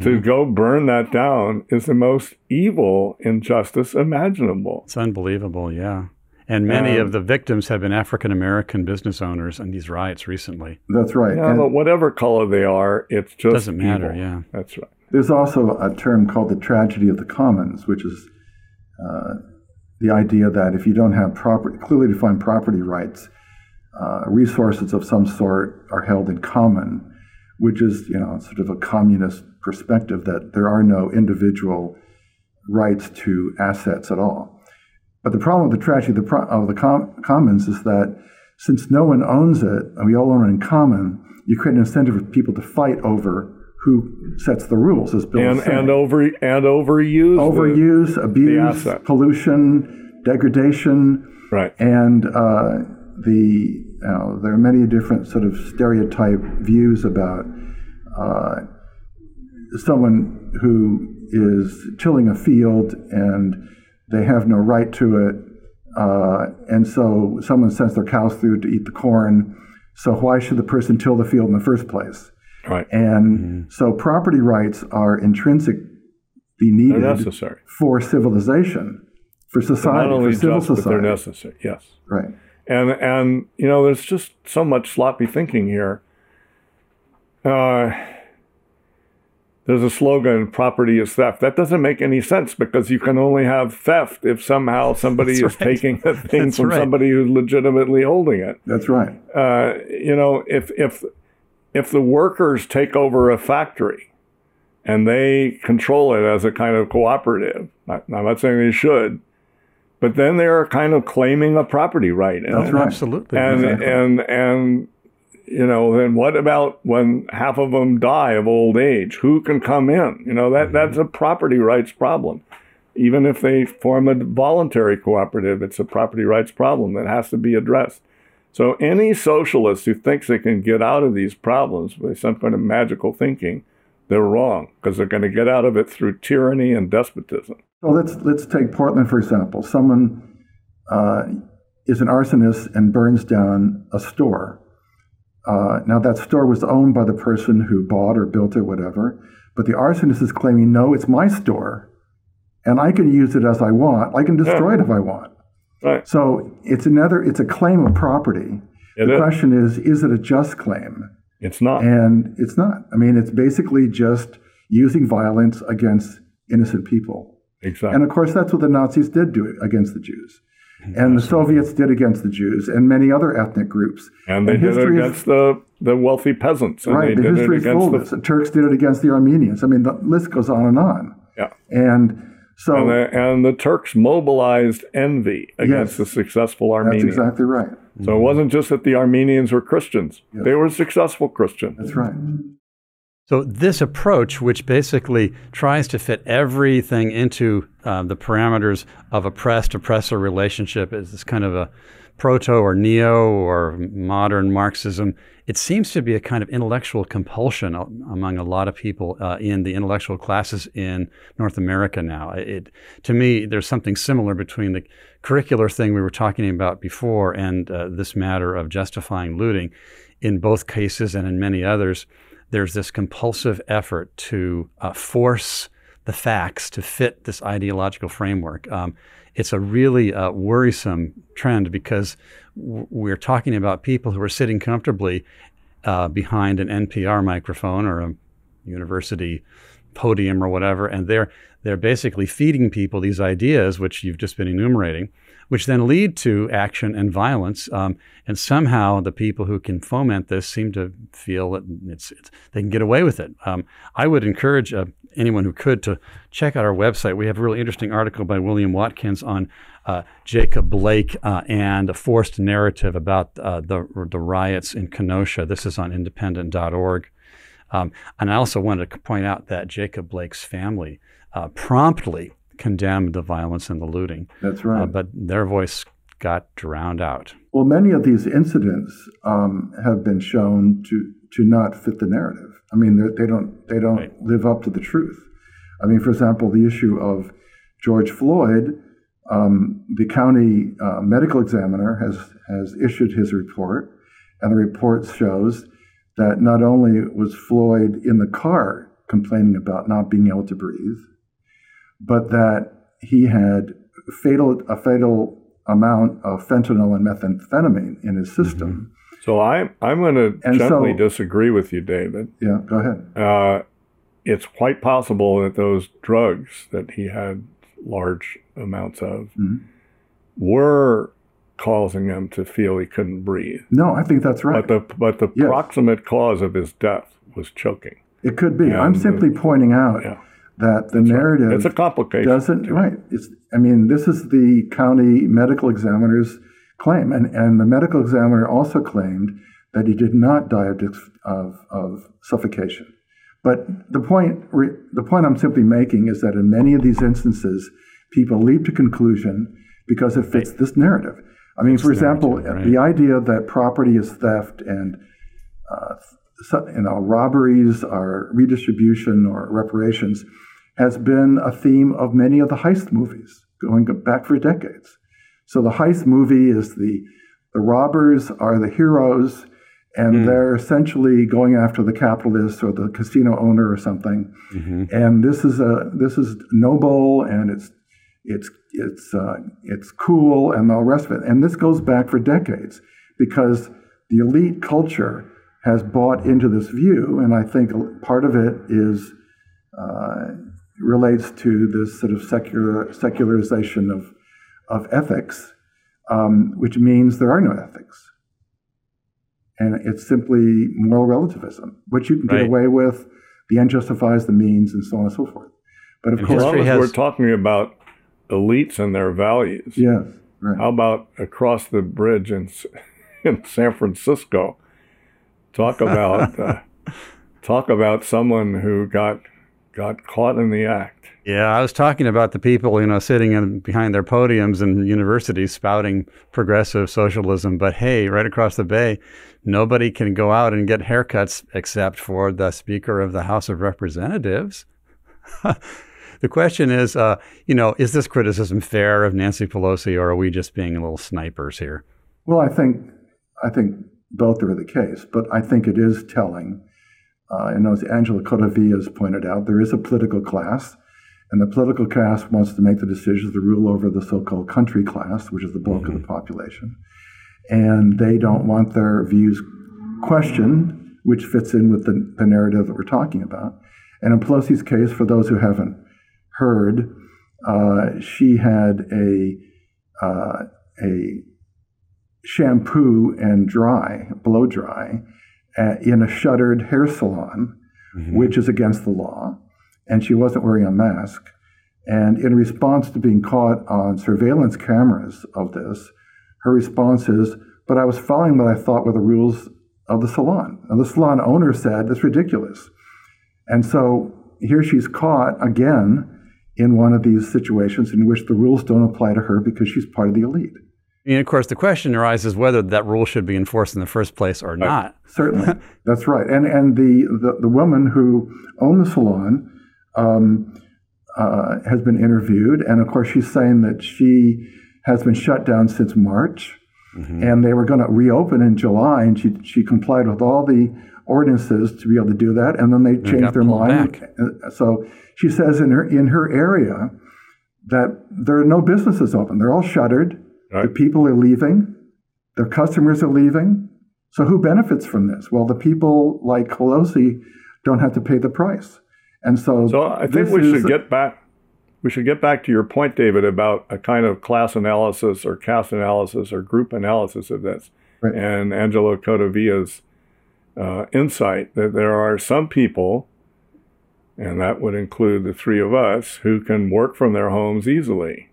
to go burn that down is the most evil injustice imaginable. It's unbelievable. Yeah. And many Um, of the victims have been African American business owners in these riots recently. That's right. Yeah, And but whatever color they are, it's just Doesn't matter. evil. Yeah. That's right. There's also a term called the tragedy of the commons, which is uh, the idea that if you don't have proper, clearly defined property rights, uh, resources of some sort are held in common, which is you know sort of a communist perspective that there are no individual rights to assets at all. But the problem with the tragedy of the, pro- of the com- commons is that since no one owns it and we all own it in common, you create an incentive for people to fight over who sets the rules, as Bill And saying. and over and overuse. the- Overuse, abuse, asset. pollution, degradation, right. and uh, the you know, there are many different sort of stereotype views about uh, someone who is tilling a field and they have no right to it, uh, and so someone sends their cows through to eat the corn. So why should the person till the field in the first place? Right. And so property rights are intrinsically They're needed necessary. for civilization, for society, Not only for civil just, but they're necessary. Yes. Right. And and you know, there's just so much sloppy thinking here. Uh, there's a slogan: "Property is theft." That doesn't make any sense because you can only have theft if somehow somebody That's is right. taking a thing That's from right. somebody who's legitimately holding it. That's right. uh, you know, if if if the workers take over a factory and they control it as a kind of cooperative, I- I'm not saying they should, but then they're kind of claiming a property right. That's right. Absolutely. And Exactly. and and you know, then what about when half of them die of old age? Who can come in? You know, that that's a property rights problem. Even if they form a voluntary cooperative, it's a property rights problem that has to be addressed. So any socialist who thinks they can get out of these problems by some kind of magical thinking, they're wrong because they're going to get out of it through tyranny and despotism. Well, let's let's take Portland for example. Someone uh, is an arsonist and burns down a store. Uh, now that store was owned by the person who bought or built it, whatever. But the arsonist is claiming, no, it's my store, and I can use it as I want. I can destroy yeah. it if I want. Right. So it's another. It's a claim of property. It the is. question is, is it a just claim? It's not. And it's not. I mean, it's basically just using violence against innocent people. Exactly. And of course, that's what the Nazis did do against the Jews. And the Soviets did against the Jews and many other ethnic groups. And they and did it against is, the, the wealthy peasants. right. the history is full of this. The Turks did it against the Armenians. I mean, the list goes on and on. Yeah. And so. And the, and the Turks mobilized envy against yes, the successful Armenians. That's exactly right. So it wasn't just that the Armenians were Christians, yes. they were successful Christians. That's right. So, this approach, which basically tries to fit everything into uh, the parameters of oppressed oppressor relationship, is this kind of a proto or neo or modern Marxism. It seems to be a kind of intellectual compulsion among a lot of people uh, in the intellectual classes in North America now. It, to me, there's something similar between the curricular thing we were talking about before and uh, this matter of justifying looting. In both cases and in many others, there's this compulsive effort to uh, force the facts to fit this ideological framework. Um, it's a really uh, worrisome trend because w- we're talking about people who are sitting comfortably uh, behind an NPR microphone or a university podium or whatever, and they're they're basically feeding people these ideas, which you've just been enumerating, which then lead to action and violence. Um, and somehow the people who can foment this seem to feel that it's, it's they can get away with it. Um, I would encourage uh, anyone who could to check out our website. We have a really interesting article by William Watkins on uh, Jacob Blake uh, and a forced narrative about uh, the, the riots in Kenosha. This is on independent.org. Um, and I also wanted to point out that Jacob Blake's family uh, promptly condemned the violence and the looting. That's right. Uh, but their voice got drowned out. Well, many of these incidents um, have been shown to to not fit the narrative. I mean, they don't they don't right. live up to the truth. I mean, for example, the issue of George Floyd. Um, the county uh, medical examiner has has issued his report, and the report shows that not only was Floyd in the car complaining about not being able to breathe, but that he had fatal a fatal amount of fentanyl and methamphetamine in his system. Mm-hmm. So I, I'm going to gently so, disagree with you, David. Yeah, go ahead. Uh, it's quite possible that those drugs that he had large amounts of mm-hmm. were causing him to feel he couldn't breathe. No, I think that's right. But the but the yes. proximate cause of his death was choking. It could be. And I'm simply the, pointing out yeah that the That's narrative right. it's a complication doesn't right it's i mean this is the county medical examiner's claim and and the medical examiner also claimed that he did not die of of, of suffocation but the point the point i'm simply making is that in many of these instances people leap to conclusion because it fits right. this narrative i mean it's for example right. the idea that property is theft and uh, you know, robberies or redistribution or reparations has been a theme of many of the heist movies going back for decades. So the heist movie is the the robbers are the heroes, and mm. they're essentially going after the capitalist or the casino owner or something. Mm-hmm. And this is a this is noble and it's it's it's uh, it's cool and the rest of it. And this goes back for decades because the elite culture has bought into this view, and I think part of it is uh, relates to this sort of secular secularization of of ethics, um, which means there are no ethics, and it's simply moral relativism, which you can get right. away with. The end justifies the means, and so on and so forth. But of and course, has... we're talking about elites and their values. Yes. Right. How about across the bridge in in San Francisco? Talk about uh, talk about someone who got got caught in the act. Yeah, I was talking about the people, you know, sitting in, behind their podiums in universities spouting progressive socialism. But hey, right across the bay, nobody can go out and get haircuts except for the Speaker of the House of Representatives. the question is, uh, you know, is this criticism fair of Nancy Pelosi, or are we just being little snipers here? Well, I think I think both are the case, but I think it is telling. Uh, and as Angelo Codevilla has pointed out, there is a political class, and the political class wants to make the decisions to rule over the so-called country class, which is the bulk mm-hmm. of the mm-hmm. population, and they don't want their views questioned, which fits in with the, the narrative that we're talking about. And in Pelosi's case, for those who haven't heard, uh, she had a uh, a shampoo and dry, blow dry, uh, in a shuttered hair salon, mm-hmm. which is against the law. And she wasn't wearing a mask. And in response to being caught on surveillance cameras of this, her response is, But I was following what I thought were the rules of the salon. And the salon owner said, It's ridiculous. And so here she's caught again in one of these situations in which the rules don't apply to her because she's part of the elite. And of course, the question arises whether that rule should be enforced in the first place or not. Certainly, that's right. And and the, the, the woman who owned the salon um, uh, has been interviewed, and of course, she's saying that she has been shut down since March, mm-hmm. and they were going to reopen in July, and she she complied with all the ordinances to be able to do that, and then they changed their mind. Back. Uh, so she says in her in her area that there are no businesses open; they're all shuttered Right. The people are leaving, their customers are leaving. So who benefits from this? Well, the people like Pelosi don't have to pay the price. And so, so I think we should get back. We should get back to your point, David, about a kind of class analysis or caste analysis or group analysis of this, right. and Angelo Codevilla's uh, insight that there are some people, and that would include the three of us, who can work from their homes easily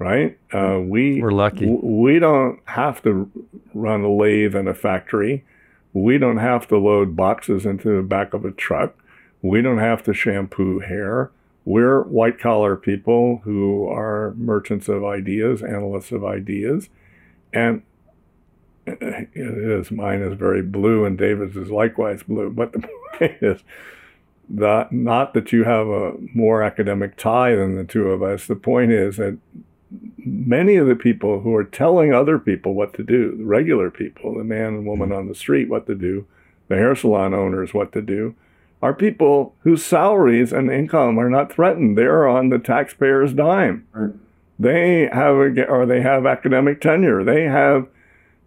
right? Uh, we we're lucky. W- we don't have to run a lathe in a factory. We don't have to load boxes into the back of a truck. We don't have to shampoo hair. We're white collar people who are merchants of ideas, analysts of ideas, and it is mine is very blue and David's is likewise blue. But the point is that not that you have a more academic tie than the two of us. The point is that many of the people who are telling other people what to do, the regular people, the man and woman mm-hmm. on the street, what to do, the hair salon owners, what to do, are people whose salaries and income are not threatened. They're on the taxpayer's dime. Right. They have a, or they have academic tenure. They have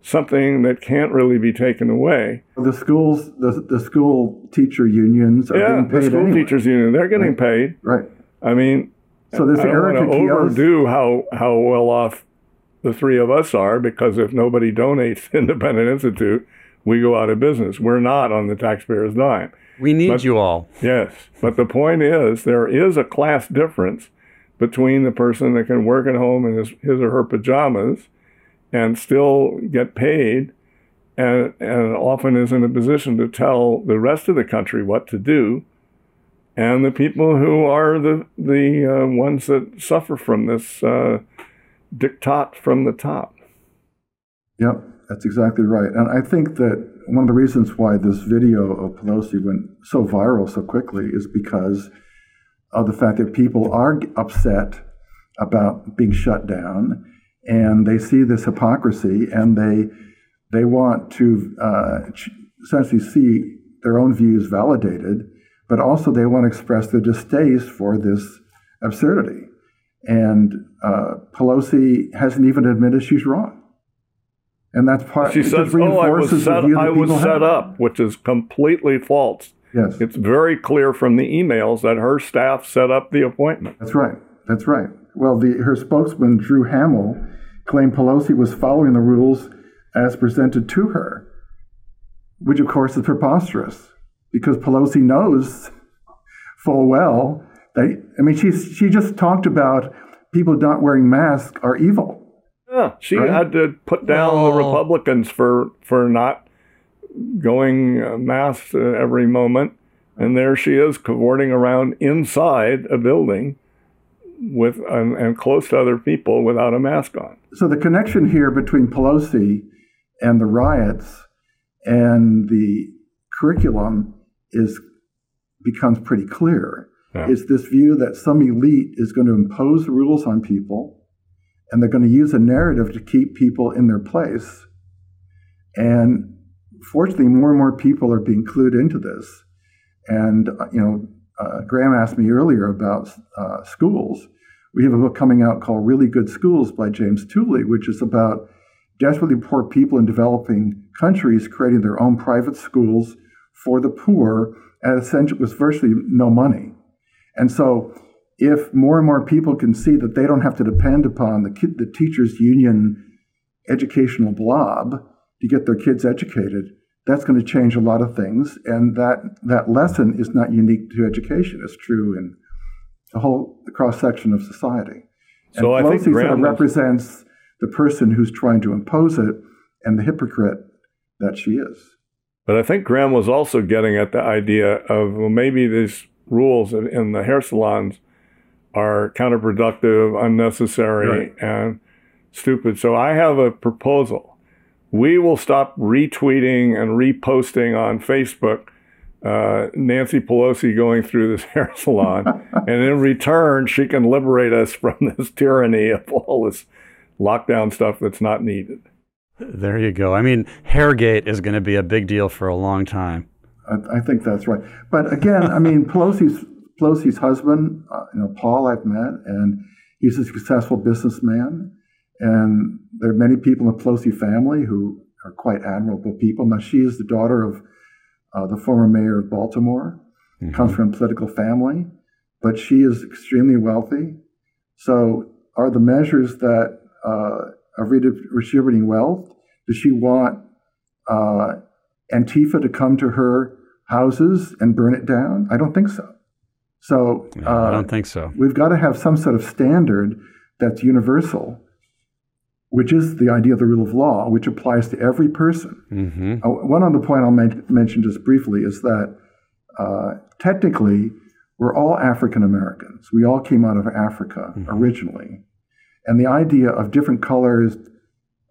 something that can't really be taken away. The schools, the, the school teacher unions are yeah, getting paid. the school anyway. teachers union, they're getting right. paid. Right. I mean, so this I don't Erica want to overdo how how well off the three of us are because if nobody donates to Independent Institute, we go out of business. We're not on the taxpayer's dime. We need but, you all. Yes, but the point is there is a class difference between the person that can work at home in his, his or her pajamas and still get paid and, and often is in a position to tell the rest of the country what to do and the people who are the the uh, ones that suffer from this uh, diktat from the top. Yep, that's exactly right. And I think that one of the reasons why this video of Pelosi went so viral so quickly is because of the fact that people are upset about being shut down, and they see this hypocrisy, and they they want to uh, essentially see their own views validated but also they want to express their distaste for this absurdity. And uh, Pelosi hasn't even admitted she's wrong. And that's part. She says, "Oh, I was set, I was set up," which is completely false. Yes, it's very clear from the emails that her staff set up the appointment. That's right. That's right. Well, the, her spokesman Drew Hamill claimed Pelosi was following the rules as presented to her, which of course is preposterous because Pelosi knows full well that, I mean, she's, she just talked about people not wearing masks are evil. Yeah, she right? had to put down oh. the Republicans for, for not going uh, masked uh, every moment. And there she is cavorting around inside a building with and, and close to other people without a mask on. So the connection here between Pelosi and the riots and the curriculum is becomes pretty clear. Yeah. Is this view that some elite is going to impose rules on people and they're going to use a narrative to keep people in their place. And fortunately, more and more people are being clued into this. And, uh, you know, uh, Graham asked me earlier about uh, schools. We have a book coming out called Really Good Schools by James Tooley, which is about desperately poor people in developing countries creating their own private schools for the poor at essentially with virtually no money. And so if more and more people can see that they don't have to depend upon the, kid, the teachers union educational blob to get their kids educated, that's going to change a lot of things. And that, that lesson is not unique to education. It's true in the whole cross section of society. So and I Pelosi think sort of represents the person who's trying to impose it and the hypocrite that she is. But I think Graham was also getting at the idea of well, maybe these rules in the hair salons are counterproductive, unnecessary, right. and stupid. So I have a proposal. We will stop retweeting and reposting on Facebook uh, Nancy Pelosi going through this hair salon, and in return, she can liberate us from this tyranny of all this lockdown stuff that's not needed. There you go. I mean, Hairgate is going to be a big deal for a long time. I, I think that's right. But again, I mean, Pelosi's Pelosi's husband, uh, you know, Paul, I've met, and he's a successful businessman. And there are many people in the Pelosi family who are quite admirable people. Now, she is the daughter of uh, the former mayor of Baltimore, mm-hmm. comes from a political family, but she is extremely wealthy. So, are the measures that uh, of redistributing wealth? Does she want uh, Antifa to come to her houses and burn it down? I don't think so. So no, uh, I don't think so. We've got to have some sort of standard that's universal, which is the idea of the rule of law, which applies to every person. Mm-hmm. Uh, one other point I'll men- mention just briefly is that uh, technically we're all African Americans. We all came out of Africa mm-hmm. originally, and the idea of different colors,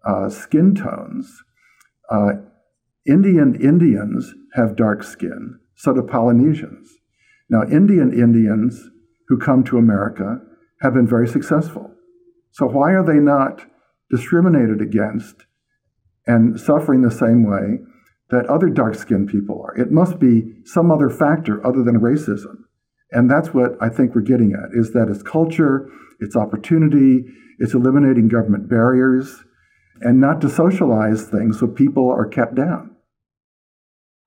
uh, skin tones. Uh, Indian Indians have dark skin, so do Polynesians. Now, Indian Indians who come to America have been very successful. So, why are they not discriminated against and suffering the same way that other dark skinned people are? It must be some other factor other than racism. And that's what I think we're getting at is that it's culture, it's opportunity, it's eliminating government barriers, and not to socialize things so people are kept down.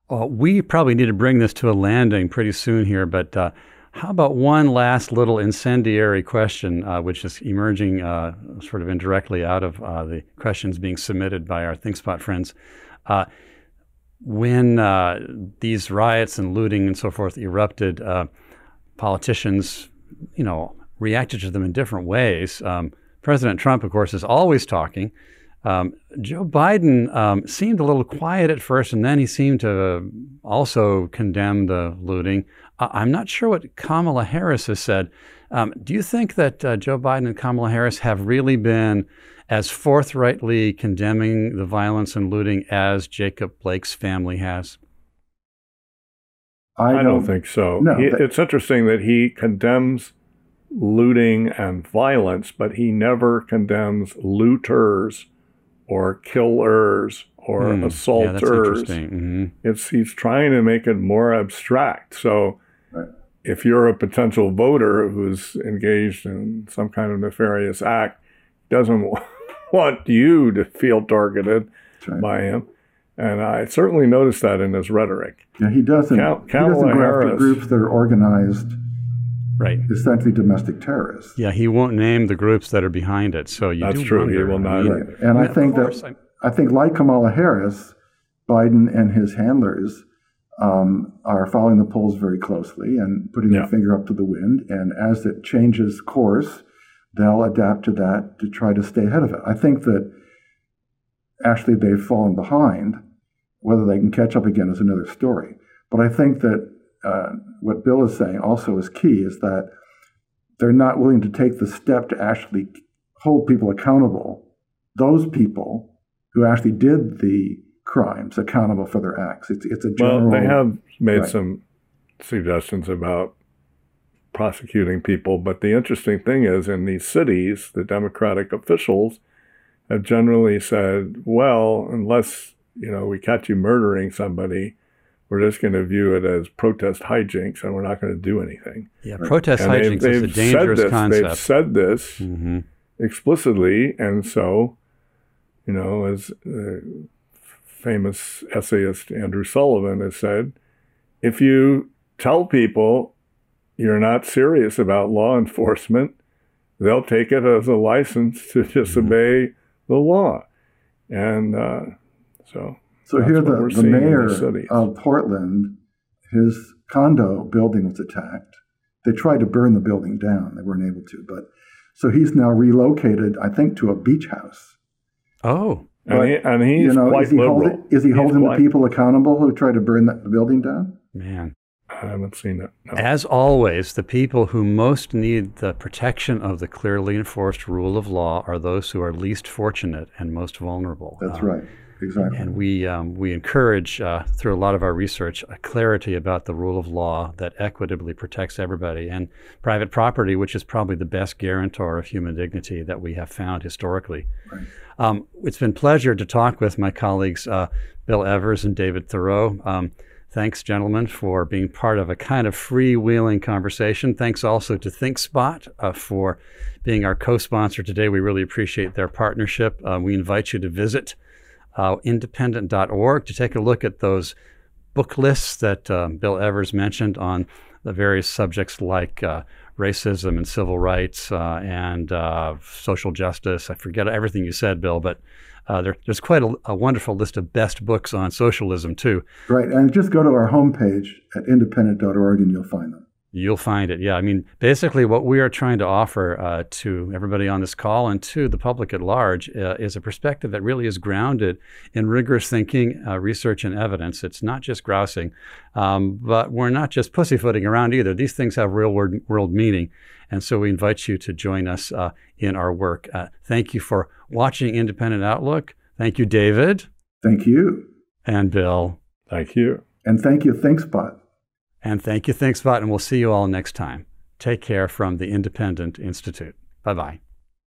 Well, we probably need to bring this to a landing pretty soon here, but uh, how about one last little incendiary question, uh, which is emerging uh, sort of indirectly out of uh, the questions being submitted by our ThinkSpot friends? Uh, when uh, these riots and looting and so forth erupted, politicians, you know, reacted to them in different ways. Um, President Trump, of course, is always talking. Um, Joe Biden um, seemed a little quiet at first, and then he seemed to also condemn the looting. Uh, I'm not sure what Kamala Harris has said. Um, do you think that uh, Joe Biden and Kamala Harris have really been as forthrightly condemning the violence and looting as Jacob Blake's family has? I don't, I don't think so. No, he, it's interesting that he condemns looting and violence, but he never condemns looters or killers or mm, assaulters. Yeah, mm-hmm. It's he's trying to make it more abstract. So right. if you're a potential voter who's engaged in some kind of nefarious act, doesn't want you to feel targeted right. by him. And I certainly noticed that in his rhetoric. Yeah, he doesn't. Cal- he doesn't go after groups that are organized right essentially domestic terrorists yeah he won't name the groups that are behind it so you that's true wonder, he will not right. and I, think that I, I think like kamala harris biden and his handlers um, are following the polls very closely and putting yeah. their finger up to the wind and as it changes course they'll adapt to that to try to stay ahead of it i think that actually they've fallen behind Whether they can catch up again is another story. But I think that uh, what Bill is saying also is key is that they're not willing to take the step to actually hold people accountable, those people who actually did the crimes accountable for their acts. It's, it's a general. Well, they have made right. some suggestions about prosecuting people, but the interesting thing is in these cities, the Democratic officials have generally said, well, unless you know we catch you murdering somebody, we're just going to view it as protest hijinks and we're not going to do anything. Yeah, protest and hijinks they've, they've is a dangerous this, concept. They've said this mm-hmm. explicitly, and so, you know, as uh, famous essayist Andrew Sullivan has said, if you tell people you're not serious about law enforcement, they'll take it as a license to disobey mm-hmm. The law. And uh, so so here, the, the mayor of Portland, his condo building was attacked. They tried to burn the building down. They weren't able to, but so he's now relocated, I think, to a beach house. Oh, but, and, he, and he's you know, quite is he liberal. Holding, is he he's holding quite... the people accountable who tried to burn that, the building down? Man, I haven't seen it. No. As always, the people who most need the protection of the clearly enforced rule of law are those who are least fortunate and most vulnerable. That's um, right. Exactly. And we, um, we encourage, uh, through a lot of our research, a clarity about the rule of law that equitably protects everybody. And private property, which is probably the best guarantor of human dignity that we have found historically. Right. Um, it's been a pleasure to talk with my colleagues, uh, Bill Evers and David Theroux. Um, thanks, gentlemen, for being part of a kind of freewheeling conversation. Thanks also to ThinkSpot uh, for being our co sponsor today. We really appreciate their partnership. Uh, we invite you to visit uh, independent.org to take a look at those book lists that uh, Bill Evers mentioned on the various subjects like uh, racism and civil rights uh, and uh, social justice. I forget everything you said, Bill, but uh, there, there's quite a, a, wonderful list of best books on socialism, too. Right. And just go to our homepage at independent.org and you'll find them. You'll find it. Yeah. I mean, basically, what we are trying to offer uh, to everybody on this call and to the public at large uh, is a perspective that really is grounded in rigorous thinking, uh, research, and evidence. It's not just grousing, um, but we're not just pussyfooting around either. These things have real world, world meaning. And so we invite you to join us uh, in our work. Uh, thank you for watching Independent Outlook. Thank you, David. Thank you. And Bill. Thank you. And thank you, ThinkSpot. And thank you, ThinkSpot, and we'll see you all next time. Take care from the Independent Institute. Bye bye.